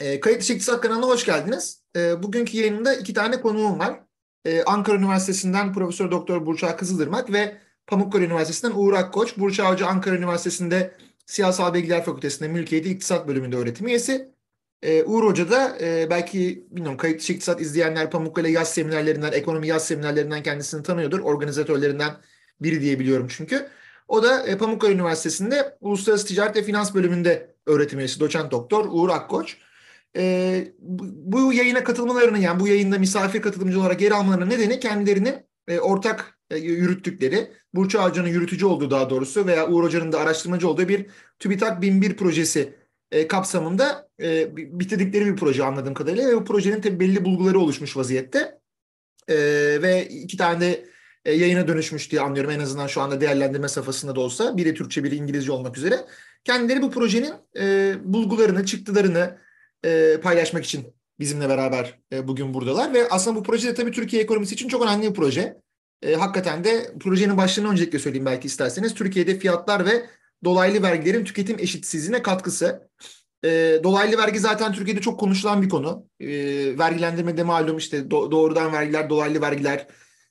E, Kayıt dışı İktisat kanalına hoş geldiniz. E, bugünkü yayınımda iki tane konuğum var. E, Ankara Üniversitesi'nden Profesör Doktor Burçak Kızıldırmak ve Pamukkale Üniversitesi'nden Uğur Akkoç. Burçak Hoca Ankara Üniversitesi'nde Siyasal Bilgiler Fakültesi'nde Mülkiyeti İktisat bölümünde öğretim üyesi. E, Uğur Hoca da e, belki bilmiyorum kayıt dışı iktisat izleyenler Pamukkale yaz seminerlerinden, ekonomi yaz seminerlerinden kendisini tanıyordur. Organizatörlerinden biri diye biliyorum çünkü. O da e, Pamukkale Üniversitesi'nde Uluslararası Ticaret ve Finans bölümünde öğretim üyesi doçent doktor Uğur Akkoç. E, bu, yayına katılmalarının yani bu yayında misafir katılımcı olarak yer almalarının nedeni kendilerinin e, ortak e, yürüttükleri, Burç Ağacı'nın yürütücü olduğu daha doğrusu veya Uğur Hoca'nın da araştırmacı olduğu bir TÜBİTAK 1001 projesi e, kapsamında e, bitirdikleri bir proje anladığım kadarıyla ve bu projenin tabii belli bulguları oluşmuş vaziyette. E, ve iki tane de e, yayına dönüşmüş diye anlıyorum. En azından şu anda değerlendirme safhasında da olsa biri Türkçe biri İngilizce olmak üzere. Kendileri bu projenin e, bulgularını, çıktılarını e, paylaşmak için bizimle beraber e, bugün buradalar ve aslında bu proje de tabii Türkiye ekonomisi için çok önemli bir proje. E, hakikaten de projenin başlığını öncelikle söyleyeyim belki isterseniz. Türkiye'de fiyatlar ve dolaylı vergilerin tüketim eşitsizliğine katkısı. E, dolaylı vergi zaten Türkiye'de çok konuşulan bir konu. E, vergilendirmede malum işte do- doğrudan vergiler, dolaylı vergiler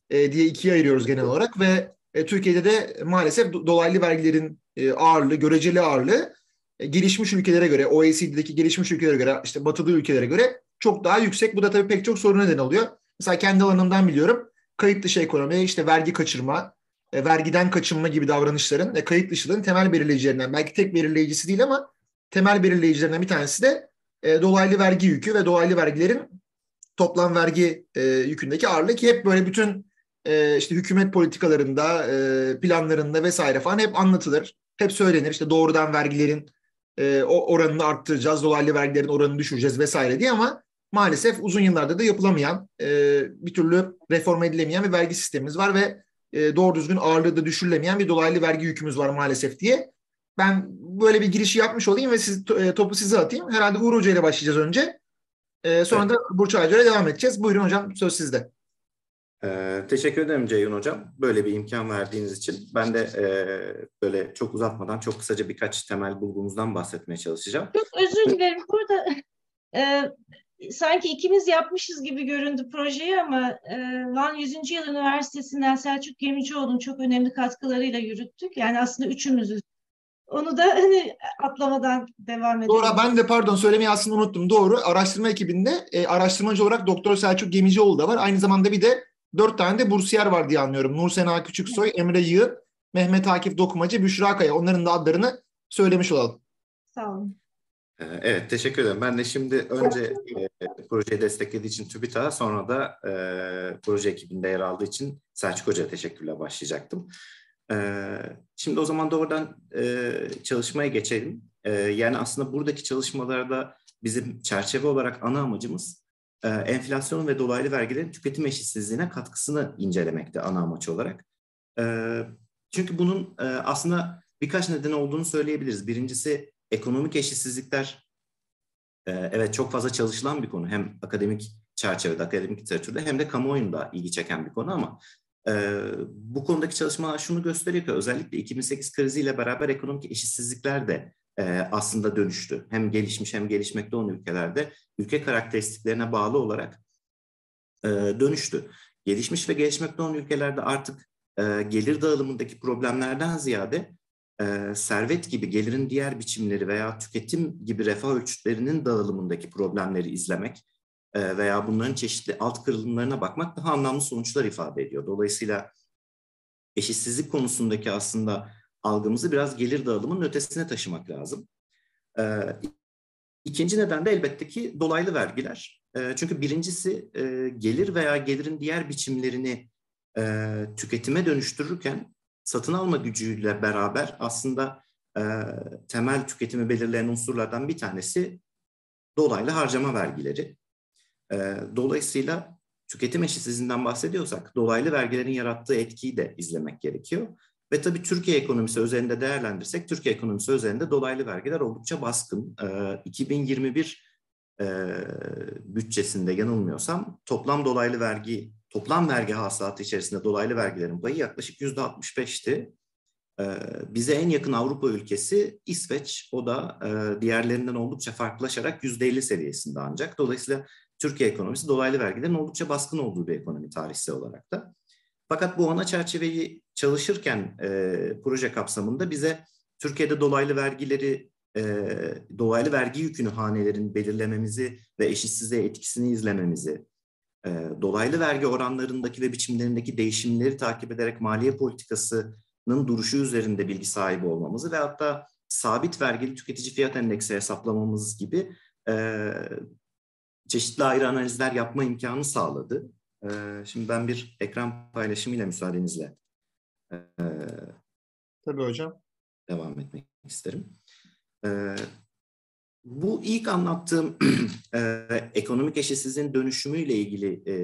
e, diye ikiye ayırıyoruz genel olarak ve e, Türkiye'de de maalesef dolaylı vergilerin e, ağırlığı, göreceli ağırlığı gelişmiş ülkelere göre, OECD'deki gelişmiş ülkelere göre, işte batılı ülkelere göre çok daha yüksek. Bu da tabii pek çok sorun neden oluyor. Mesela kendi alanımdan biliyorum. Kayıt dışı ekonomi, işte vergi kaçırma, e, vergiden kaçınma gibi davranışların ve kayıt dışılığın temel belirleyicilerinden, belki tek belirleyicisi değil ama temel belirleyicilerinden bir tanesi de e, dolaylı vergi yükü ve dolaylı vergilerin toplam vergi e, yükündeki ağırlığı ki hep böyle bütün e, işte hükümet politikalarında, e, planlarında vesaire falan hep anlatılır. Hep söylenir işte doğrudan vergilerin e, o oranını arttıracağız, dolaylı vergilerin oranını düşüreceğiz vesaire diye ama maalesef uzun yıllarda da yapılamayan, e, bir türlü reform edilemeyen bir vergi sistemimiz var ve e, doğru düzgün ağırlığı da düşürülemeyen bir dolaylı vergi yükümüz var maalesef diye. Ben böyle bir girişi yapmış olayım ve siz, e, topu size atayım. Herhalde Uğur Hoca ile başlayacağız önce. E, sonra evet. da Burç Ağacı'ya devam edeceğiz. Buyurun hocam söz sizde. Ee, teşekkür ederim Ceyhun Hocam. Böyle bir imkan verdiğiniz için. Ben de e, böyle çok uzatmadan çok kısaca birkaç temel bulgumuzdan bahsetmeye çalışacağım. Çok özür dilerim. Burada e, sanki ikimiz yapmışız gibi göründü projeyi ama e, Van 100. Yıl Üniversitesi'nden Selçuk Gemicioğlu'nun çok önemli katkılarıyla yürüttük. Yani aslında üçümüzüz. Onu da hani atlamadan devam edelim. Doğru ben de pardon söylemeyi aslında unuttum. Doğru araştırma ekibinde e, araştırmacı olarak Doktor Selçuk Gemicioğlu da var. Aynı zamanda bir de dört tane de bursiyer var diye anlıyorum. Nur Sena Küçüksoy, Emre Yığın, Mehmet Akif Dokumacı, Büşra Kaya. Onların da adlarını söylemiş olalım. Sağ olun. Ee, evet, teşekkür ederim. Ben de şimdi önce e, projeyi desteklediği için TÜBİTAK'a sonra da e, proje ekibinde yer aldığı için Selçuk Hoca'ya teşekkürle başlayacaktım. E, şimdi o zaman doğrudan e, çalışmaya geçelim. E, yani aslında buradaki çalışmalarda bizim çerçeve olarak ana amacımız enflasyon ve dolaylı vergilerin tüketim eşitsizliğine katkısını incelemekte ana amaç olarak. E, çünkü bunun e, aslında birkaç neden olduğunu söyleyebiliriz. Birincisi ekonomik eşitsizlikler evet çok fazla çalışılan bir konu. Hem akademik çerçevede, akademik literatürde hem de kamuoyunda ilgi çeken bir konu ama bu konudaki çalışmalar şunu gösteriyor ki özellikle 2008 kriziyle beraber ekonomik eşitsizlikler de aslında dönüştü. Hem gelişmiş hem gelişmekte olan ülkelerde ülke karakteristiklerine bağlı olarak dönüştü. Gelişmiş ve gelişmekte olan ülkelerde artık gelir dağılımındaki problemlerden ziyade e, servet gibi gelirin diğer biçimleri veya tüketim gibi refah ölçütlerinin dağılımındaki problemleri izlemek e, veya bunların çeşitli alt kırılımlarına bakmak daha anlamlı sonuçlar ifade ediyor. Dolayısıyla eşitsizlik konusundaki aslında algımızı biraz gelir dağılımının ötesine taşımak lazım. E, ikinci neden de elbette ki dolaylı vergiler. E, çünkü birincisi e, gelir veya gelirin diğer biçimlerini e, tüketime dönüştürürken satın alma gücüyle beraber aslında e, temel tüketimi belirleyen unsurlardan bir tanesi dolaylı harcama vergileri. E, dolayısıyla tüketim eşitsizliğinden bahsediyorsak dolaylı vergilerin yarattığı etkiyi de izlemek gerekiyor. Ve tabii Türkiye ekonomisi üzerinde değerlendirsek Türkiye ekonomisi üzerinde dolaylı vergiler oldukça baskın. E, 2021 e, bütçesinde yanılmıyorsam toplam dolaylı vergi toplam vergi hasılatı içerisinde dolaylı vergilerin payı yaklaşık yüzde 65'ti. bize en yakın Avrupa ülkesi İsveç. O da diğerlerinden oldukça farklılaşarak %50 seviyesinde ancak. Dolayısıyla Türkiye ekonomisi dolaylı vergilerin oldukça baskın olduğu bir ekonomi tarihsel olarak da. Fakat bu ana çerçeveyi çalışırken proje kapsamında bize Türkiye'de dolaylı vergileri e, dolaylı vergi yükünü hanelerin belirlememizi ve eşitsizliğe etkisini izlememizi, e, dolaylı vergi oranlarındaki ve biçimlerindeki değişimleri takip ederek maliye politikasının duruşu üzerinde bilgi sahibi olmamızı ve hatta sabit vergili tüketici fiyat endeksi hesaplamamız gibi e, çeşitli ayrı analizler yapma imkanı sağladı. E, şimdi ben bir ekran paylaşımıyla müsaadenizle e, Tabii hocam. devam etmek isterim. E, bu ilk anlattığım e, ekonomik eşitsizliğin dönüşümüyle ilgili e,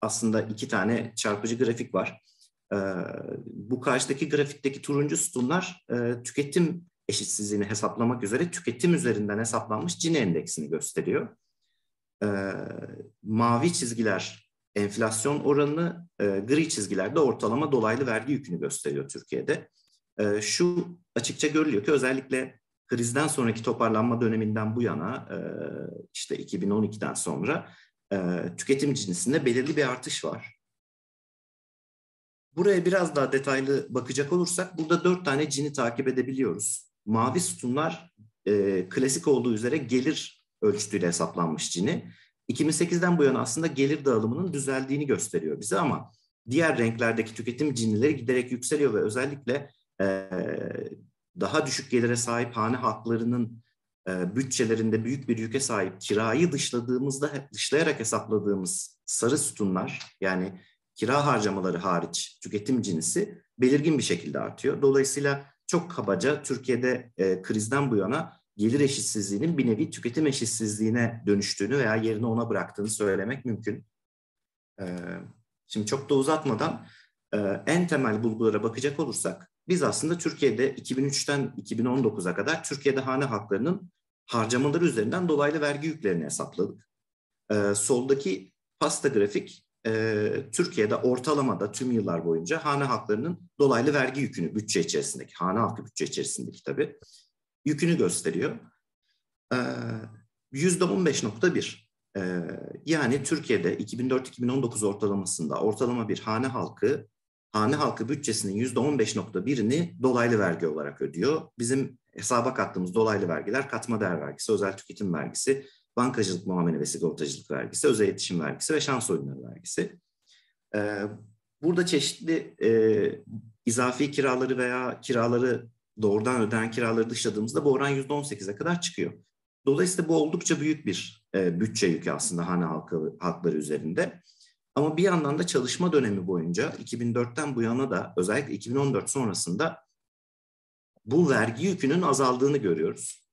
aslında iki tane çarpıcı grafik var. E, bu karşıdaki grafikteki turuncu sütunlar e, tüketim eşitsizliğini hesaplamak üzere tüketim üzerinden hesaplanmış Gini endeksini gösteriyor. E, mavi çizgiler enflasyon oranını, e, gri çizgiler de ortalama dolaylı vergi yükünü gösteriyor Türkiye'de. E, şu açıkça görülüyor ki özellikle krizden sonraki toparlanma döneminden bu yana işte 2012'den sonra tüketim cinsinde belirli bir artış var. Buraya biraz daha detaylı bakacak olursak burada dört tane cini takip edebiliyoruz. Mavi sütunlar e, klasik olduğu üzere gelir ölçütüyle hesaplanmış cini. 2008'den bu yana aslında gelir dağılımının düzeldiğini gösteriyor bize ama diğer renklerdeki tüketim cinleri giderek yükseliyor ve özellikle e, daha düşük gelire sahip hane halklarının e, bütçelerinde büyük bir yüke sahip kirayı dışladığımızda dışlayarak hesapladığımız sarı sütunlar yani kira harcamaları hariç tüketim cinsi belirgin bir şekilde artıyor. Dolayısıyla çok kabaca Türkiye'de e, krizden bu yana gelir eşitsizliğinin bir nevi tüketim eşitsizliğine dönüştüğünü veya yerini ona bıraktığını söylemek mümkün. E, şimdi çok da uzatmadan e, en temel bulgulara bakacak olursak biz aslında Türkiye'de 2003'ten 2019'a kadar Türkiye'de hane haklarının harcamaları üzerinden dolaylı vergi yüklerini hesapladık. Ee, soldaki pasta grafik e, Türkiye'de ortalamada tüm yıllar boyunca hane haklarının dolaylı vergi yükünü bütçe içerisindeki, hane halkı bütçe içerisindeki tabii yükünü gösteriyor. Ee, %15.1 ee, yani Türkiye'de 2004-2019 ortalamasında ortalama bir hane halkı hane halkı bütçesinin yüzde 15.1'ini dolaylı vergi olarak ödüyor. Bizim hesaba kattığımız dolaylı vergiler katma değer vergisi, özel tüketim vergisi, bankacılık muamele ve sigortacılık vergisi, özel iletişim vergisi ve şans oyunları vergisi. Ee, burada çeşitli e, izafi kiraları veya kiraları doğrudan ödenen kiraları dışladığımızda bu oran yüzde 18'e kadar çıkıyor. Dolayısıyla bu oldukça büyük bir e, bütçe yükü aslında hane halkı, halkları üzerinde. Ama bir yandan da çalışma dönemi boyunca 2004'ten bu yana da özellikle 2014 sonrasında bu vergi yükünün azaldığını görüyoruz.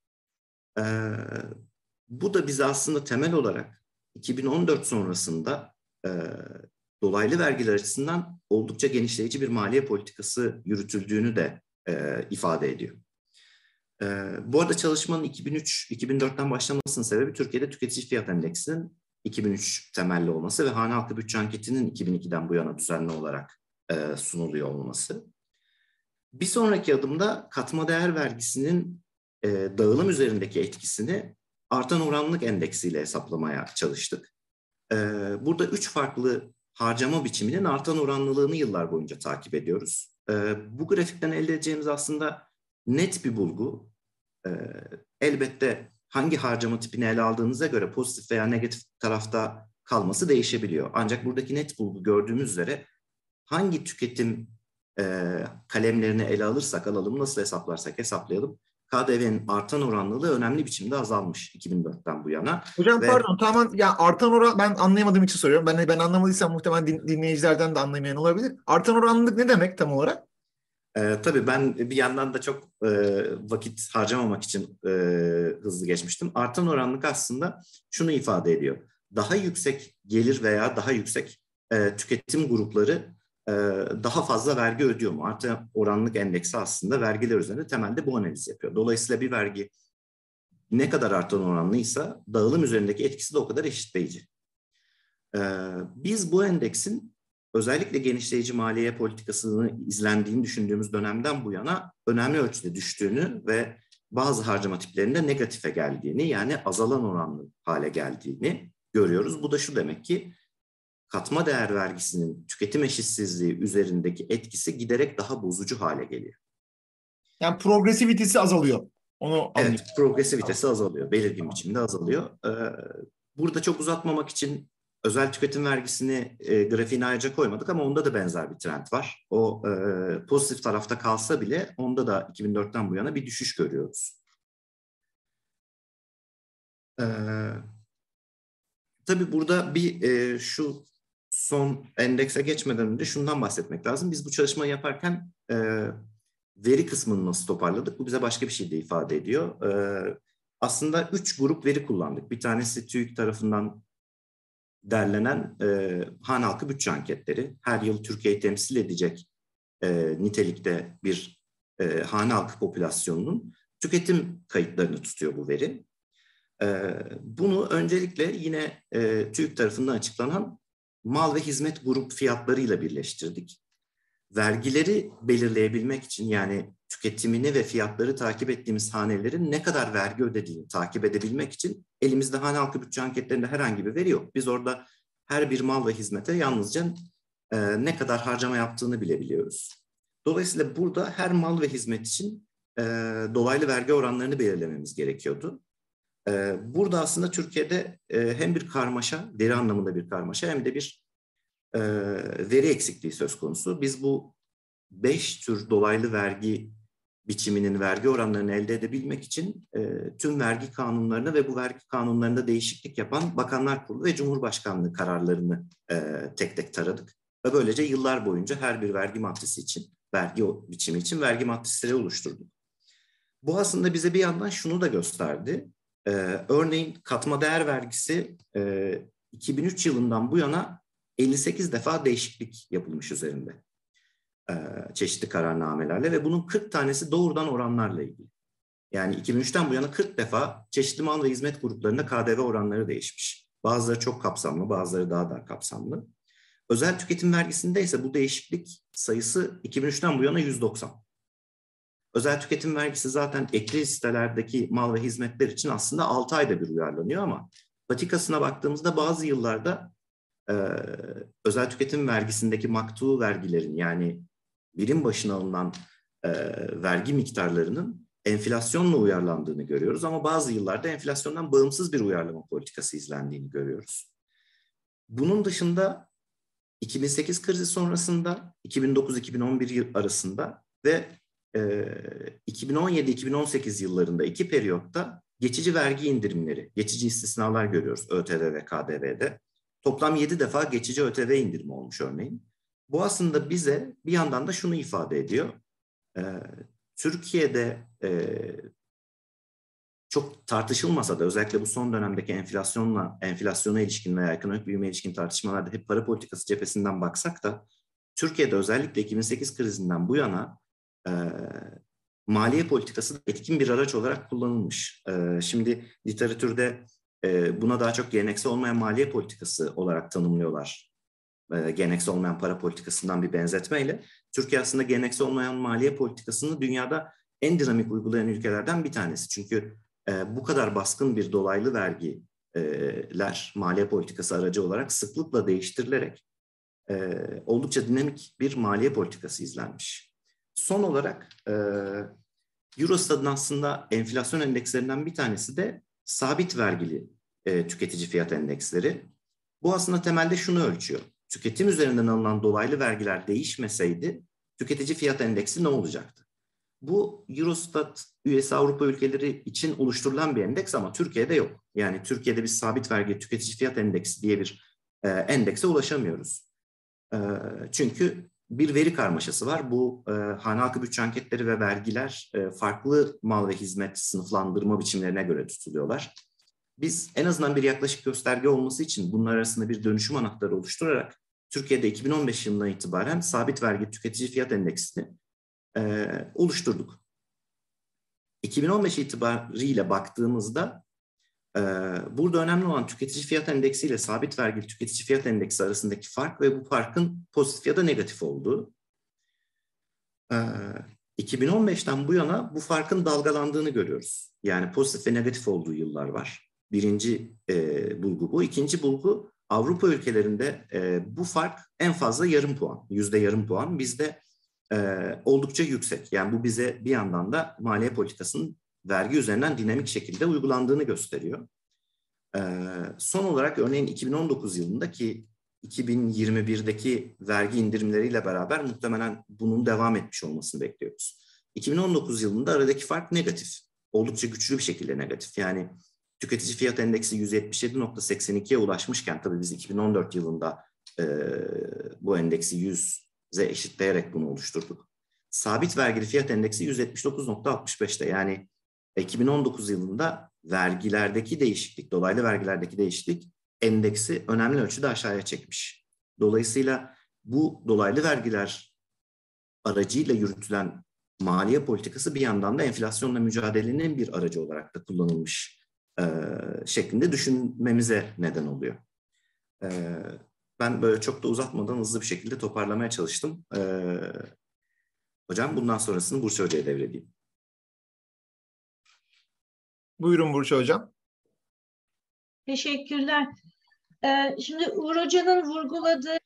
Ee, bu da bize aslında temel olarak 2014 sonrasında e, dolaylı vergiler açısından oldukça genişleyici bir maliye politikası yürütüldüğünü de e, ifade ediyor. E, bu arada çalışmanın 2003-2004'ten başlamasının sebebi Türkiye'de tüketici fiyat endeksinin 2003 temelli olması ve hane halkı bütçe anketinin 2002'den bu yana düzenli olarak e, sunuluyor olması. Bir sonraki adımda katma değer vergisinin e, dağılım üzerindeki etkisini artan oranlılık endeksiyle hesaplamaya çalıştık. E, burada üç farklı harcama biçiminin artan oranlılığını yıllar boyunca takip ediyoruz. E, bu grafikten elde edeceğimiz aslında net bir bulgu. E, elbette hangi harcama tipini ele aldığınıza göre pozitif veya negatif tarafta kalması değişebiliyor. Ancak buradaki net bulgu gördüğümüz üzere hangi tüketim e, kalemlerini ele alırsak alalım, nasıl hesaplarsak hesaplayalım. KDV'nin artan oranlılığı önemli biçimde azalmış 2004'ten bu yana. Hocam Ve... pardon tamamen ya artan oran ben anlayamadığım için soruyorum. Ben ben anlamadıysam muhtemelen din, dinleyicilerden de anlamayan olabilir. Artan oranlılık ne demek tam olarak? E, tabii ben bir yandan da çok e, vakit harcamamak için e, hızlı geçmiştim. Artan oranlık aslında şunu ifade ediyor. Daha yüksek gelir veya daha yüksek e, tüketim grupları daha fazla vergi ödüyor mu? Artan oranlık endeksi aslında vergiler üzerinde temelde bu analiz yapıyor. Dolayısıyla bir vergi ne kadar artan oranlıysa dağılım üzerindeki etkisi de o kadar eşitleyici. E, biz bu endeksin özellikle genişleyici maliye politikasını izlendiğini düşündüğümüz dönemden bu yana önemli ölçüde düştüğünü ve bazı harcama tiplerinde negatife geldiğini yani azalan oranlı hale geldiğini görüyoruz. Bu da şu demek ki katma değer vergisinin tüketim eşitsizliği üzerindeki etkisi giderek daha bozucu hale geliyor. Yani progresivitesi azalıyor. Onu evet, progresivitesi azalıyor. Belirgin biçimde azalıyor. Ee, burada çok uzatmamak için özel tüketim vergisini e, grafiğine ayrıca koymadık ama onda da benzer bir trend var. O e, pozitif tarafta kalsa bile onda da 2004'ten bu yana bir düşüş görüyoruz. Ee, tabii burada bir e, şu son endekse geçmeden önce şundan bahsetmek lazım. Biz bu çalışmayı yaparken e, veri kısmını nasıl toparladık? Bu bize başka bir şey de ifade ediyor. E, aslında üç grup veri kullandık. Bir tanesi TÜİK tarafından derlenen e, han halkı bütçe anketleri. Her yıl Türkiye'yi temsil edecek e, nitelikte bir e, hane halkı popülasyonunun tüketim kayıtlarını tutuyor bu veri. E, bunu öncelikle yine e, TÜİK tarafından açıklanan mal ve hizmet grup fiyatlarıyla birleştirdik. Vergileri belirleyebilmek için yani tüketimini ve fiyatları takip ettiğimiz hanelerin ne kadar vergi ödediğini takip edebilmek için elimizde hane halkı bütçe anketlerinde herhangi bir veri yok. Biz orada her bir mal ve hizmete yalnızca e, ne kadar harcama yaptığını bilebiliyoruz. Dolayısıyla burada her mal ve hizmet için e, dolaylı vergi oranlarını belirlememiz gerekiyordu. E, burada aslında Türkiye'de e, hem bir karmaşa, veri anlamında bir karmaşa hem de bir e, veri eksikliği söz konusu. Biz bu beş tür dolaylı vergi biçiminin vergi oranlarını elde edebilmek için e, tüm vergi kanunlarına ve bu vergi kanunlarında değişiklik yapan Bakanlar Kurulu ve Cumhurbaşkanlığı kararlarını tek tek taradık. Ve böylece yıllar boyunca her bir vergi maddesi için, vergi biçimi için vergi maddesleri oluşturduk. Bu aslında bize bir yandan şunu da gösterdi. E, örneğin katma değer vergisi e, 2003 yılından bu yana 58 defa değişiklik yapılmış üzerinde. E, çeşitli kararnamelerle ve bunun 40 tanesi doğrudan oranlarla ilgili. Yani 2003'ten bu yana 40 defa çeşitli mal ve hizmet gruplarında KDV oranları değişmiş. Bazıları çok kapsamlı, bazıları daha dar kapsamlı. Özel tüketim vergisinde ise bu değişiklik sayısı 2003'ten bu yana 190. Özel tüketim vergisi zaten ekli sitelerdeki mal ve hizmetler için aslında 6 ayda bir uyarlanıyor ama patikasına baktığımızda bazı yıllarda e, özel tüketim vergisindeki maktu vergilerin yani birim başına alınan e, vergi miktarlarının enflasyonla uyarlandığını görüyoruz ama bazı yıllarda enflasyondan bağımsız bir uyarlama politikası izlendiğini görüyoruz. Bunun dışında 2008 krizi sonrasında 2009-2011 yıl arasında ve 2017-2018 yıllarında iki periyotta geçici vergi indirimleri, geçici istisnalar görüyoruz ÖTV ve KDV'de. Toplam 7 defa geçici ÖTV indirimi olmuş örneğin. Bu aslında bize bir yandan da şunu ifade ediyor. Ee, Türkiye'de e, çok tartışılmasa da özellikle bu son dönemdeki enflasyonla enflasyona ilişkin veya ekonomik büyüme ilişkin tartışmalarda hep para politikası cephesinden baksak da Türkiye'de özellikle 2008 krizinden bu yana e, maliye politikası etkin bir araç olarak kullanılmış. E, şimdi literatürde e, buna daha çok geleneksel olmayan maliye politikası olarak tanımlıyorlar e, geleneksel olmayan para politikasından bir benzetmeyle Türkiye aslında geleneksel olmayan maliye politikasını dünyada en dinamik uygulayan ülkelerden bir tanesi. Çünkü e, bu kadar baskın bir dolaylı vergiler maliye politikası aracı olarak sıklıkla değiştirilerek e, oldukça dinamik bir maliye politikası izlenmiş. Son olarak e, Eurostat'ın aslında enflasyon endekslerinden bir tanesi de sabit vergili e, tüketici fiyat endeksleri. Bu aslında temelde şunu ölçüyor tüketim üzerinden alınan dolaylı vergiler değişmeseydi tüketici fiyat endeksi ne olacaktı? Bu Eurostat üyesi Avrupa ülkeleri için oluşturulan bir endeks ama Türkiye'de yok. Yani Türkiye'de biz sabit vergi tüketici fiyat endeksi diye bir e, endekse ulaşamıyoruz. E, çünkü bir veri karmaşası var. Bu e, hane halkı bütçe anketleri ve vergiler e, farklı mal ve hizmet sınıflandırma biçimlerine göre tutuluyorlar. Biz en azından bir yaklaşık gösterge olması için bunlar arasında bir dönüşüm anahtarı oluşturarak Türkiye'de 2015 yılından itibaren sabit vergi tüketici fiyat endeksini e, oluşturduk. 2015 itibariyle baktığımızda burada önemli olan tüketici fiyat endeksi ile sabit vergili tüketici fiyat endeksi arasındaki fark ve bu farkın pozitif ya da negatif olduğu. 2015'ten bu yana bu farkın dalgalandığını görüyoruz. Yani pozitif ve negatif olduğu yıllar var. Birinci e, bulgu bu. İkinci bulgu Avrupa ülkelerinde e, bu fark en fazla yarım puan, yüzde yarım puan. Bizde e, oldukça yüksek. Yani bu bize bir yandan da maliye politikasının vergi üzerinden dinamik şekilde uygulandığını gösteriyor. E, son olarak örneğin 2019 yılındaki 2021'deki vergi indirimleriyle beraber muhtemelen bunun devam etmiş olmasını bekliyoruz. 2019 yılında aradaki fark negatif. Oldukça güçlü bir şekilde negatif. Yani tüketici fiyat endeksi 177.82'ye ulaşmışken tabii biz 2014 yılında e, bu endeksi 100'e eşitleyerek bunu oluşturduk. Sabit vergili fiyat endeksi 179.65'te yani 2019 yılında vergilerdeki değişiklik, dolaylı vergilerdeki değişiklik endeksi önemli ölçüde aşağıya çekmiş. Dolayısıyla bu dolaylı vergiler aracıyla yürütülen maliye politikası bir yandan da enflasyonla mücadelenin bir aracı olarak da kullanılmış e, şeklinde düşünmemize neden oluyor. E, ben böyle çok da uzatmadan hızlı bir şekilde toparlamaya çalıştım. E, hocam bundan sonrasını Burç Hoca'ya devredeyim. Buyurun Burç Hocam. Teşekkürler. Ee, şimdi Uğur Hoca'nın vurguladığı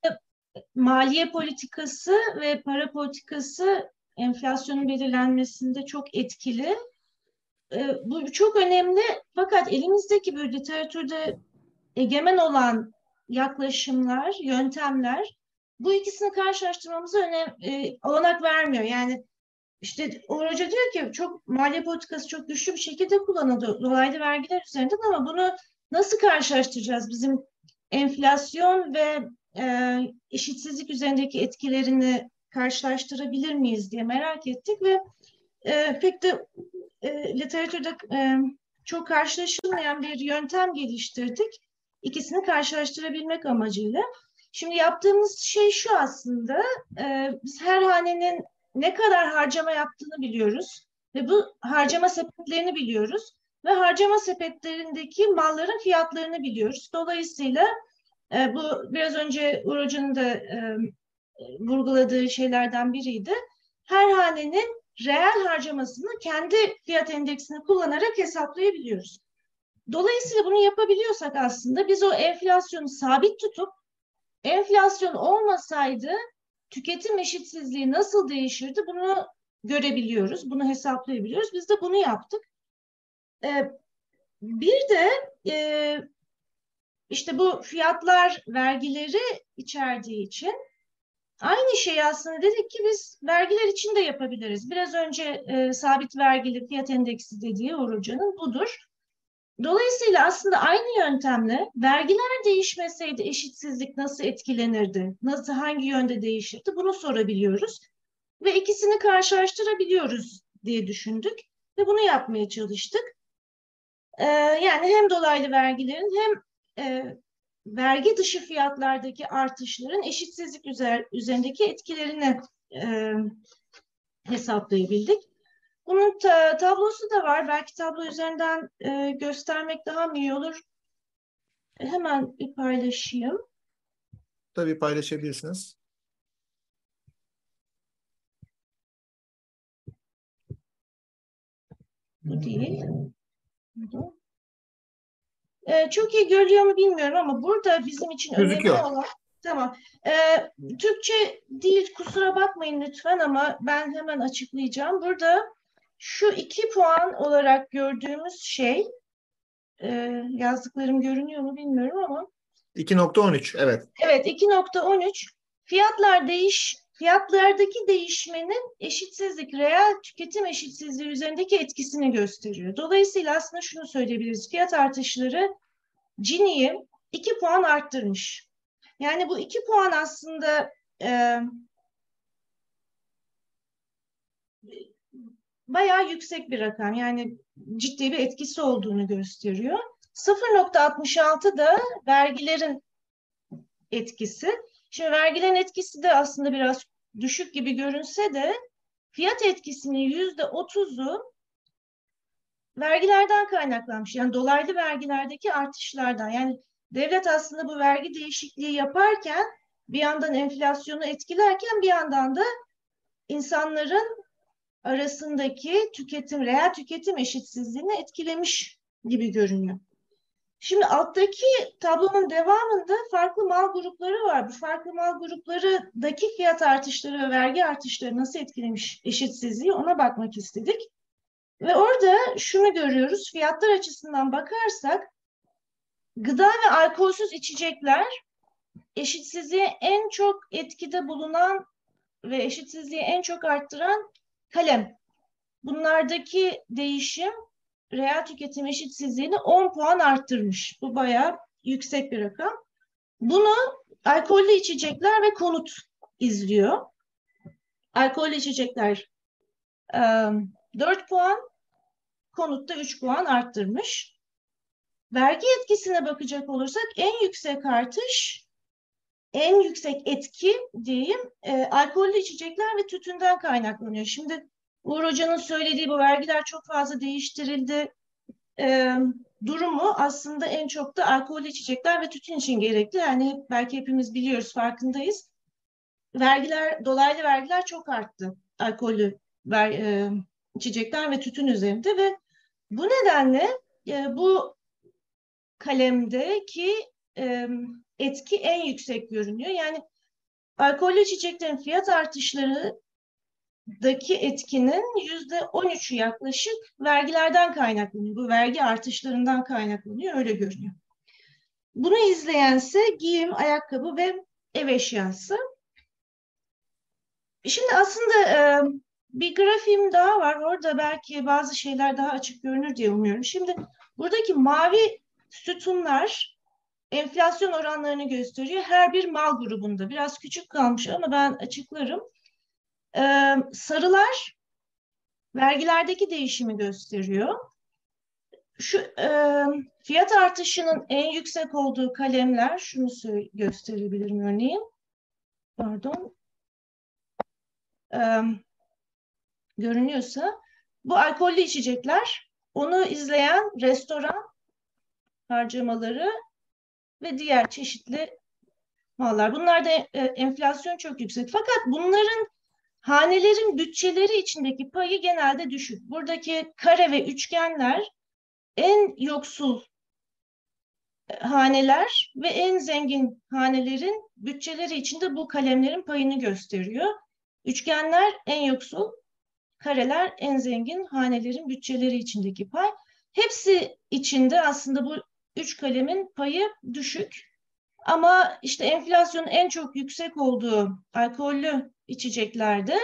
maliye politikası ve para politikası enflasyonun belirlenmesinde çok etkili. Ee, bu çok önemli fakat elimizdeki bir literatürde egemen olan yaklaşımlar, yöntemler bu ikisini karşılaştırmamıza önem, e, olanak vermiyor. Yani işte Uğur Hoca diyor ki çok maliye politikası çok güçlü bir şekilde kullanıldı dolaylı vergiler üzerinden ama bunu nasıl karşılaştıracağız? Bizim enflasyon ve e, eşitsizlik üzerindeki etkilerini karşılaştırabilir miyiz diye merak ettik ve e, pek de e, literatürde e, çok karşılaşılmayan bir yöntem geliştirdik. İkisini karşılaştırabilmek amacıyla. Şimdi yaptığımız şey şu aslında, e, biz her hanenin ne kadar harcama yaptığını biliyoruz ve bu harcama sepetlerini biliyoruz ve harcama sepetlerindeki malların fiyatlarını biliyoruz. Dolayısıyla e, bu biraz önce Hoca'nın da e, vurguladığı şeylerden biriydi. Her hanenin reel harcamasını kendi fiyat endeksini kullanarak hesaplayabiliyoruz. Dolayısıyla bunu yapabiliyorsak aslında biz o enflasyonu sabit tutup enflasyon olmasaydı tüketim eşitsizliği nasıl değişirdi bunu görebiliyoruz, bunu hesaplayabiliyoruz. Biz de bunu yaptık. Ee, bir de e, işte bu fiyatlar vergileri içerdiği için aynı şeyi aslında dedik ki biz vergiler için de yapabiliriz. Biraz önce e, sabit vergili fiyat endeksi dediği Uğur budur. Dolayısıyla aslında aynı yöntemle vergiler değişmeseydi eşitsizlik nasıl etkilenirdi? Nasıl hangi yönde değişirdi? Bunu sorabiliyoruz ve ikisini karşılaştırabiliyoruz diye düşündük ve bunu yapmaya çalıştık. Ee, yani hem dolaylı vergilerin hem e, vergi dışı fiyatlardaki artışların eşitsizlik üzer, üzerindeki etkilerini e, hesaplayabildik. Bunun ta, tablosu da var. Belki tablo üzerinden e, göstermek daha mı iyi olur? E, hemen bir paylaşayım. Tabii paylaşabilirsiniz. Bu değil. Bu ee, çok iyi görüyor mu bilmiyorum ama burada bizim için Gözüküyor. önemli olan Tamam. Ee, Türkçe değil kusura bakmayın lütfen ama ben hemen açıklayacağım. Burada şu iki puan olarak gördüğümüz şey e, yazdıklarım görünüyor mu bilmiyorum ama 2.13 evet. Evet 2.13 fiyatlar değiş fiyatlardaki değişmenin eşitsizlik, reel tüketim eşitsizliği üzerindeki etkisini gösteriyor. Dolayısıyla aslında şunu söyleyebiliriz. Fiyat artışları Gini'yi 2 puan arttırmış. Yani bu 2 puan aslında e, bayağı yüksek bir rakam. Yani ciddi bir etkisi olduğunu gösteriyor. 0.66 da vergilerin etkisi. Şimdi vergilerin etkisi de aslında biraz düşük gibi görünse de fiyat etkisinin yüzde otuzu vergilerden kaynaklanmış. Yani dolaylı vergilerdeki artışlardan. Yani devlet aslında bu vergi değişikliği yaparken bir yandan enflasyonu etkilerken bir yandan da insanların arasındaki tüketim, reel tüketim eşitsizliğini etkilemiş gibi görünüyor. Şimdi alttaki tablonun devamında farklı mal grupları var. Bu farklı mal gruplarıdaki fiyat artışları ve vergi artışları nasıl etkilemiş eşitsizliği ona bakmak istedik. Ve orada şunu görüyoruz. Fiyatlar açısından bakarsak gıda ve alkolsüz içecekler eşitsizliğe en çok etkide bulunan ve eşitsizliği en çok arttıran kalem. Bunlardaki değişim reel tüketim eşitsizliğini 10 puan arttırmış. Bu bayağı yüksek bir rakam. Bunu alkollü içecekler ve konut izliyor. Alkollü içecekler 4 puan, konutta 3 puan arttırmış. Vergi etkisine bakacak olursak en yüksek artış, en yüksek etki diyeyim e, alkollü içecekler ve tütünden kaynaklanıyor. Şimdi Uğur Hoca'nın söylediği bu vergiler çok fazla değiştirildi. E, durumu aslında en çok da alkollü içecekler ve tütün için gerekli. Yani belki hepimiz biliyoruz, farkındayız. Vergiler, dolaylı vergiler çok arttı alkollü ver, e, içecekler ve tütün üzerinde ve bu nedenle e, bu kalemdeki etki en yüksek görünüyor. Yani alkollü içeceklerin fiyat artışları daki etkinin yüzde 13'ü yaklaşık vergilerden kaynaklanıyor. Bu vergi artışlarından kaynaklanıyor, öyle görünüyor. Bunu izleyense giyim, ayakkabı ve ev eşyası. Şimdi aslında e, bir grafiğim daha var. Orada belki bazı şeyler daha açık görünür diye umuyorum. Şimdi buradaki mavi sütunlar enflasyon oranlarını gösteriyor. Her bir mal grubunda. Biraz küçük kalmış ama ben açıklarım. Ee, sarılar vergilerdeki değişimi gösteriyor. Şu e, fiyat artışının en yüksek olduğu kalemler, şunu gösterebilirim örneğin. Pardon. Ee, görünüyorsa bu alkollü içecekler, onu izleyen restoran harcamaları ve diğer çeşitli mallar. Bunlarda e, enflasyon çok yüksek. Fakat bunların hanelerin bütçeleri içindeki payı genelde düşük. Buradaki kare ve üçgenler en yoksul e, haneler ve en zengin hanelerin bütçeleri içinde bu kalemlerin payını gösteriyor. Üçgenler en yoksul, kareler en zengin hanelerin bütçeleri içindeki pay. Hepsi içinde aslında bu üç kalemin payı düşük. Ama işte enflasyonun en çok yüksek olduğu alkollü içeceklerde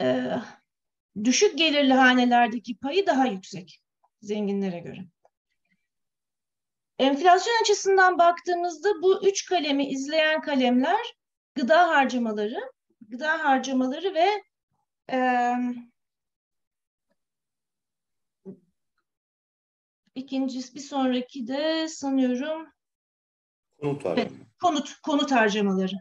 e, düşük gelirli hanelerdeki payı daha yüksek zenginlere göre. Enflasyon açısından baktığımızda bu üç kalemi izleyen kalemler gıda harcamaları, gıda harcamaları ve e, ikincisi bir sonraki de sanıyorum konut Evet, konut, konut harcamaları.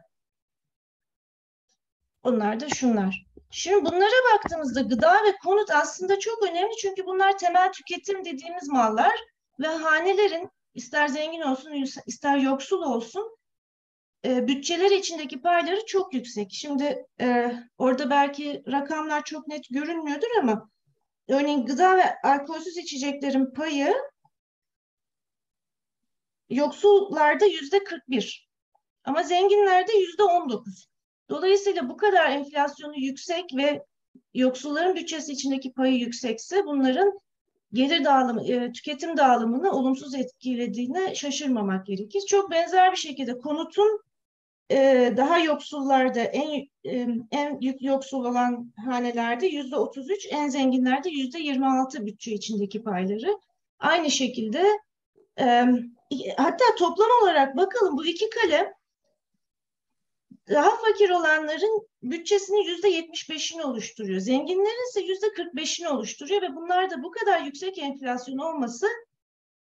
Onlar da şunlar. Şimdi bunlara baktığımızda gıda ve konut aslında çok önemli çünkü bunlar temel tüketim dediğimiz mallar ve hanelerin ister zengin olsun ister yoksul olsun e, bütçeleri içindeki payları çok yüksek. Şimdi e, orada belki rakamlar çok net görünmüyordur ama örneğin gıda ve alkolsüz içeceklerin payı yoksullarda yüzde 41 ama zenginlerde yüzde 19. Dolayısıyla bu kadar enflasyonu yüksek ve yoksulların bütçesi içindeki payı yüksekse bunların gelir dağılımı, e, tüketim dağılımını olumsuz etkilediğine şaşırmamak gerekir. Çok benzer bir şekilde konutun e, daha yoksullarda en e, en yoksul olan hanelerde yüzde 33, en zenginlerde yüzde 26 bütçe içindeki payları. Aynı şekilde hatta toplam olarak bakalım bu iki kalem daha fakir olanların bütçesinin yüzde yetmiş beşini oluşturuyor. Zenginlerin ise yüzde kırk beşini oluşturuyor ve bunlar da bu kadar yüksek enflasyon olması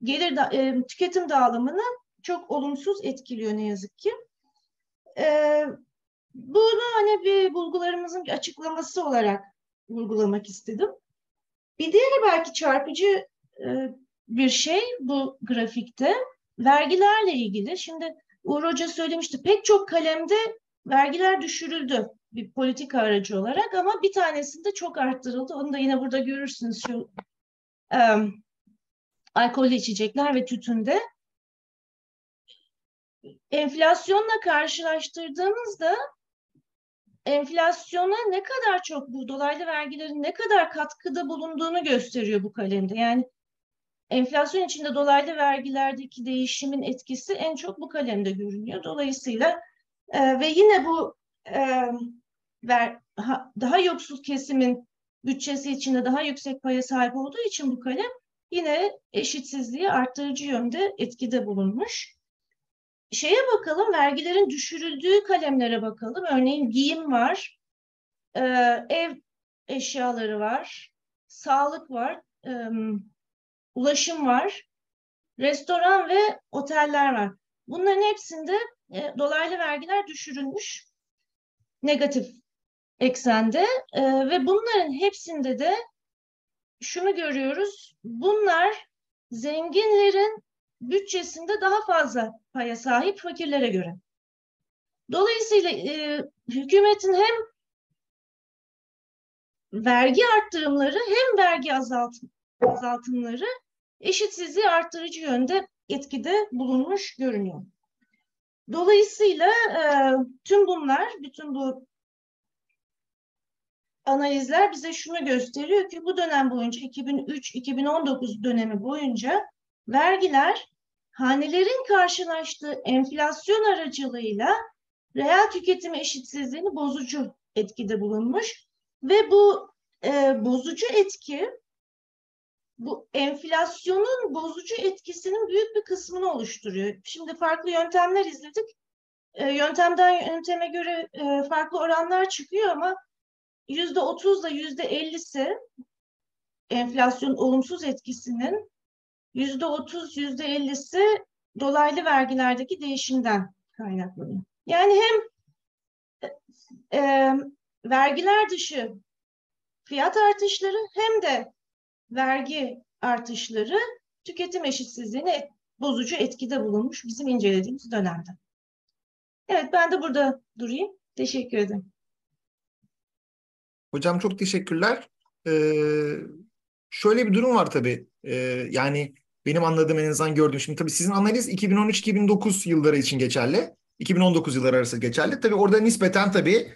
gelir da, e, tüketim dağılımını çok olumsuz etkiliyor ne yazık ki. E, bunu hani bir bulgularımızın açıklaması olarak vurgulamak istedim. Bir diğer belki çarpıcı e, bir şey bu grafikte vergilerle ilgili. Şimdi Uğur Hoca söylemişti pek çok kalemde vergiler düşürüldü bir politika aracı olarak ama bir tanesinde çok arttırıldı. Onu da yine burada görürsünüz şu um, alkollü içecekler ve tütünde. Enflasyonla karşılaştırdığımızda enflasyona ne kadar çok bu dolaylı vergilerin ne kadar katkıda bulunduğunu gösteriyor bu kalemde. Yani enflasyon içinde dolaylı vergilerdeki değişimin etkisi en çok bu kalemde görünüyor. Dolayısıyla e, ve yine bu e, ver, ha, daha yoksul kesimin bütçesi içinde daha yüksek paya sahip olduğu için bu kalem yine eşitsizliği arttırıcı yönde etkide bulunmuş. Şeye bakalım, vergilerin düşürüldüğü kalemlere bakalım. Örneğin giyim var, e, ev eşyaları var, sağlık var, e, ulaşım var, restoran ve oteller var. Bunların hepsinde e, dolaylı vergiler düşürülmüş negatif eksende ve bunların hepsinde de şunu görüyoruz. Bunlar zenginlerin bütçesinde daha fazla paya sahip fakirlere göre. Dolayısıyla e, hükümetin hem vergi arttırımları hem vergi azaltım, azaltımları eşitsizliği arttırıcı yönde etkide bulunmuş görünüyor. Dolayısıyla e, tüm bunlar, bütün bu analizler bize şunu gösteriyor ki bu dönem boyunca 2003-2019 dönemi boyunca vergiler hanelerin karşılaştığı enflasyon aracılığıyla reel tüketim eşitsizliğini bozucu etkide bulunmuş ve bu e, bozucu etki bu enflasyonun bozucu etkisinin büyük bir kısmını oluşturuyor. Şimdi farklı yöntemler izledik. E, yöntemden yönteme göre e, farklı oranlar çıkıyor ama yüzde otuzla yüzde ellisi enflasyon olumsuz etkisinin yüzde otuz, yüzde ellisi dolaylı vergilerdeki değişimden kaynaklanıyor. Yani hem e, vergiler dışı fiyat artışları hem de vergi artışları tüketim eşitsizliğine bozucu etkide bulunmuş bizim incelediğimiz dönemde. Evet ben de burada durayım. Teşekkür ederim. Hocam çok teşekkürler. Ee, şöyle bir durum var tabii. Ee, yani benim anladığım en azından gördüğüm. Şimdi tabii sizin analiz 2013-2009 yılları için geçerli. 2019 yılları arası geçerli. Tabii orada nispeten tabii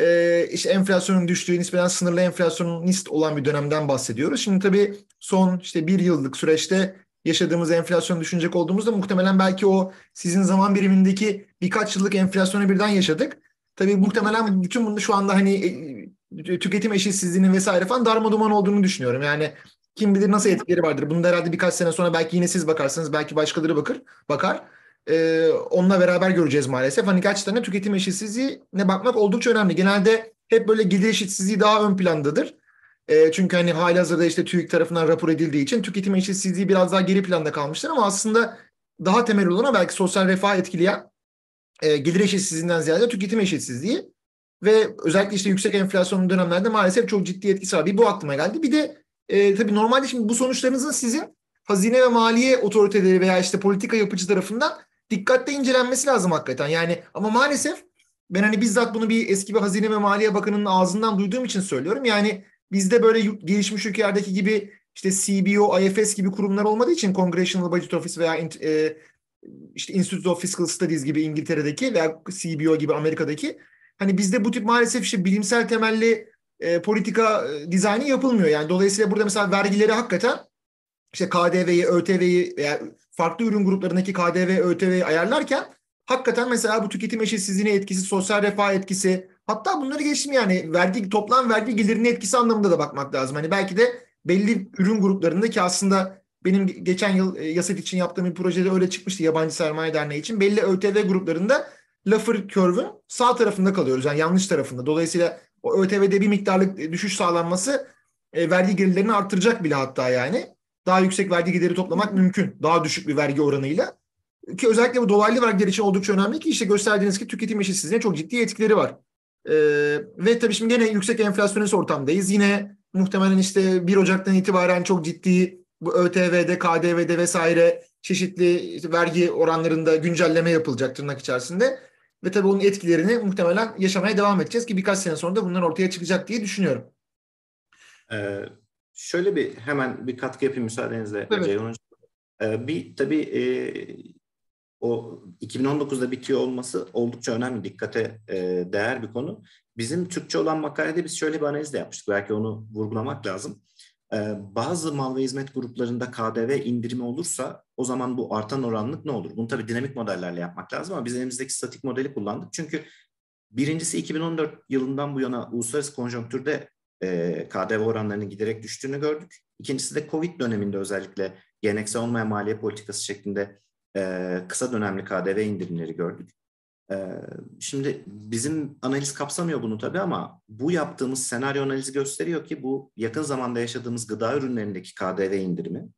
e, işte enflasyonun düştüğü, nispeten sınırlı enflasyonun nist olan bir dönemden bahsediyoruz. Şimdi tabii son işte bir yıllık süreçte yaşadığımız enflasyon düşünecek olduğumuzda muhtemelen belki o sizin zaman birimindeki birkaç yıllık enflasyonu birden yaşadık. Tabii muhtemelen bütün bunu şu anda hani e, tüketim eşitsizliğinin vesaire falan darmaduman olduğunu düşünüyorum. Yani kim bilir nasıl etkileri vardır. Bunu da herhalde birkaç sene sonra belki yine siz bakarsınız, belki başkaları bakır, bakar e, onunla beraber göreceğiz maalesef. Hani gerçekten de tüketim eşitsizliğine bakmak oldukça önemli. Genelde hep böyle gelir eşitsizliği daha ön plandadır. E, çünkü hani hali hazırda işte TÜİK tarafından rapor edildiği için tüketim eşitsizliği biraz daha geri planda kalmıştır ama aslında daha temel olana belki sosyal refah etkileyen e, gelir eşitsizliğinden ziyade tüketim eşitsizliği ve özellikle işte yüksek enflasyonun dönemlerde maalesef çok ciddi etkisi var. Bir bu aklıma geldi. Bir de e, tabii normalde şimdi bu sonuçlarınızın sizin hazine ve maliye otoriteleri veya işte politika yapıcı tarafından dikkatle incelenmesi lazım hakikaten. Yani ama maalesef ben hani bizzat bunu bir eski bir Hazine ve Maliye Bakanı'nın ağzından duyduğum için söylüyorum. Yani bizde böyle gelişmiş ülkelerdeki gibi işte CBO, IFS gibi kurumlar olmadığı için Congressional Budget Office veya e, işte Institute of Fiscal Studies gibi İngiltere'deki veya CBO gibi Amerika'daki hani bizde bu tip maalesef işte bilimsel temelli e, politika e, dizaynı yapılmıyor. Yani dolayısıyla burada mesela vergileri hakikaten işte KDV'yi, ÖTV'yi veya farklı ürün gruplarındaki KDV, ÖTV'yi ayarlarken hakikaten mesela bu tüketim eşitsizliğine etkisi, sosyal refah etkisi hatta bunları geçtim yani vergi toplam vergi gelirine etkisi anlamında da bakmak lazım. Hani belki de belli ürün gruplarında ki aslında benim geçen yıl e, yaset için yaptığım bir projede öyle çıkmıştı Yabancı Sermaye Derneği için. Belli ÖTV gruplarında Laffer Curve'ün sağ tarafında kalıyoruz. Yani yanlış tarafında. Dolayısıyla o ÖTV'de bir miktarlık düşüş sağlanması e, vergi gelirlerini artıracak bile hatta yani daha yüksek vergi gideri toplamak mümkün. Daha düşük bir vergi oranıyla. Ki özellikle bu dolaylı vergiler için oldukça önemli ki işte gösterdiğiniz ki tüketim eşitsizliğine çok ciddi etkileri var. Ee, ve tabii şimdi yine yüksek enflasyonist ortamdayız. Yine muhtemelen işte 1 Ocak'tan itibaren çok ciddi bu ÖTV'de, KDV'de vesaire çeşitli vergi oranlarında güncelleme yapılacak tırnak içerisinde. Ve tabii onun etkilerini muhtemelen yaşamaya devam edeceğiz ki birkaç sene sonra da bunlar ortaya çıkacak diye düşünüyorum. Ee, şöyle bir hemen bir katkı yapayım müsaadenizle Evet. Ceyhun. Ee, bir tabii e, o 2019'da bitiyor olması oldukça önemli, dikkate e, değer bir konu. Bizim Türkçe olan makalede biz şöyle bir analiz de yapmıştık. Belki onu vurgulamak lazım. Ee, bazı mal ve hizmet gruplarında KDV indirimi olursa o zaman bu artan oranlık ne olur? Bunu tabii dinamik modellerle yapmak lazım ama biz elimizdeki statik modeli kullandık. Çünkü birincisi 2014 yılından bu yana uluslararası konjonktürde e, KDV oranlarının giderek düştüğünü gördük. İkincisi de Covid döneminde özellikle geleneksel olmayan maliye politikası şeklinde e, kısa dönemli KDV indirimleri gördük. E, şimdi bizim analiz kapsamıyor bunu tabii ama bu yaptığımız senaryo analizi gösteriyor ki bu yakın zamanda yaşadığımız gıda ürünlerindeki KDV indirimi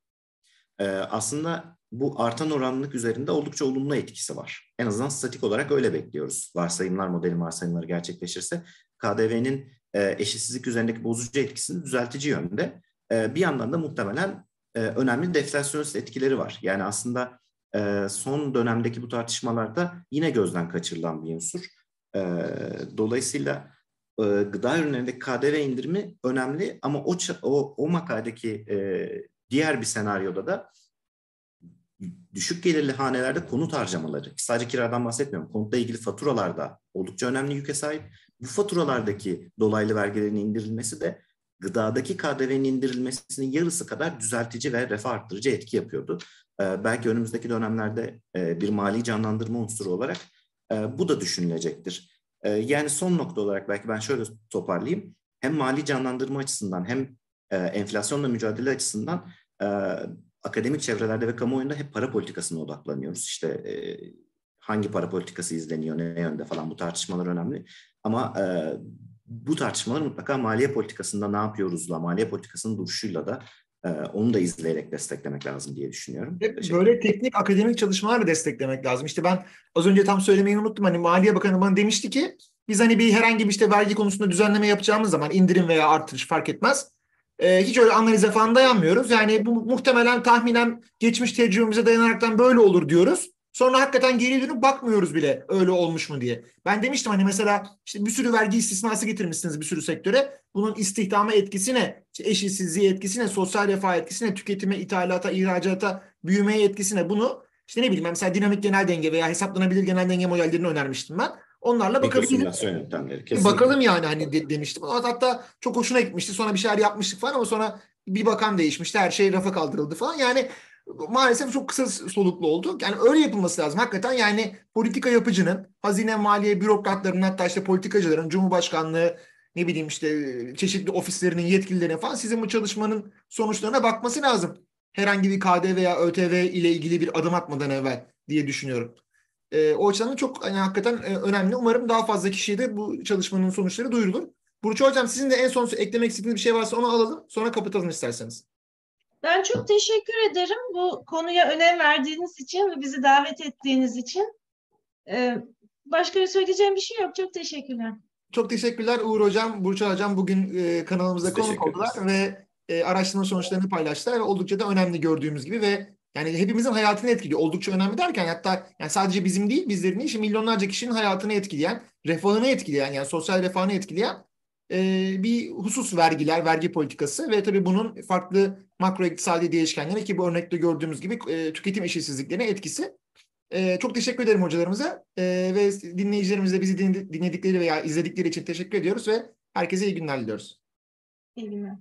e, aslında bu artan oranlık üzerinde oldukça olumlu etkisi var. En azından statik olarak öyle bekliyoruz. Varsayımlar modeli varsayımları gerçekleşirse KDV'nin e, eşitsizlik üzerindeki bozucu etkisini düzeltici yönde. E, bir yandan da muhtemelen önemli deflasyonist etkileri var. Yani aslında e, son dönemdeki bu tartışmalarda yine gözden kaçırılan bir unsur. E, dolayısıyla e, gıda ürünlerindeki KDV indirimi önemli ama o o, o makaledeki e, diğer bir senaryoda da düşük gelirli hanelerde konut harcamaları, sadece kiradan bahsetmiyorum, konutla ilgili faturalarda oldukça önemli yüke sahip. Bu faturalardaki dolaylı vergilerin indirilmesi de gıdadaki KDV'nin indirilmesinin yarısı kadar düzeltici ve refah arttırıcı etki yapıyordu. Ee, belki önümüzdeki dönemlerde e, bir mali canlandırma unsuru olarak e, bu da düşünülecektir. E, yani son nokta olarak belki ben şöyle toparlayayım. Hem mali canlandırma açısından hem enflasyonla mücadele açısından akademik çevrelerde ve kamuoyunda hep para politikasına odaklanıyoruz. İşte hangi para politikası izleniyor, ne yönde falan bu tartışmalar önemli. Ama bu tartışmalar mutlaka maliye politikasında ne yapıyoruzla, maliye politikasının duruşuyla da onu da izleyerek desteklemek lazım diye düşünüyorum. Hep böyle teknik akademik çalışmalarla desteklemek lazım. İşte ben az önce tam söylemeyi unuttum. Hani Maliye Bakanı bana demişti ki biz hani bir herhangi bir işte vergi konusunda düzenleme yapacağımız zaman indirim veya artırış fark etmez. Ee, hiç öyle analize falan dayanmıyoruz. Yani bu muhtemelen tahminen geçmiş tecrübemize dayanaraktan böyle olur diyoruz. Sonra hakikaten geri dönüp bakmıyoruz bile öyle olmuş mu diye. Ben demiştim hani mesela işte bir sürü vergi istisnası getirmişsiniz bir sürü sektöre. Bunun istihdama etkisine, işte eşitsizliğe etkisine, sosyal refah etkisine, tüketime, ithalata, ihracata, büyümeye etkisine bunu işte ne bileyim mesela dinamik genel denge veya hesaplanabilir genel denge modellerini önermiştim ben. Onlarla bakabiliriz. Bakalım yani hani de, demiştim. Hatta çok hoşuna gitmişti. Sonra bir şeyler yapmıştık falan ama sonra bir bakan değişmişti. Her şey rafa kaldırıldı falan. Yani maalesef çok kısa soluklu oldu. Yani öyle yapılması lazım. Hakikaten yani politika yapıcının, hazine maliye bürokratlarının hatta işte politikacıların, Cumhurbaşkanlığı ne bileyim işte çeşitli ofislerinin yetkililerine falan sizin bu çalışmanın sonuçlarına bakması lazım. Herhangi bir KD veya ÖTV ile ilgili bir adım atmadan evvel diye düşünüyorum. E, o açıdan çok hani, hakikaten e, önemli. Umarım daha fazla kişiye de bu çalışmanın sonuçları duyurulur. Burcu Hocam sizin de en son eklemek istediğiniz bir şey varsa onu alalım. Sonra kapatalım isterseniz. Ben çok teşekkür ederim bu konuya önem verdiğiniz için ve bizi davet ettiğiniz için. Ee, başka söyleyeceğim bir şey yok. Çok teşekkürler. Çok teşekkürler Uğur Hocam, Burcu Hocam bugün e, kanalımıza konuk oldular ve e, araştırma sonuçlarını paylaştılar ve oldukça da önemli gördüğümüz gibi ve yani hepimizin hayatını etkiliyor. Oldukça önemli derken hatta yani sadece bizim değil bizlerin değil, milyonlarca kişinin hayatını etkileyen, refahını etkileyen yani sosyal refahını etkileyen e, bir husus vergiler, vergi politikası ve tabii bunun farklı makro iktisadi değişkenleri ki bu örnekte gördüğümüz gibi e, tüketim eşitsizliklerine etkisi. E, çok teşekkür ederim hocalarımıza e, ve dinleyicilerimize bizi dinledikleri veya izledikleri için teşekkür ediyoruz ve herkese iyi günler diliyoruz. İyi günler.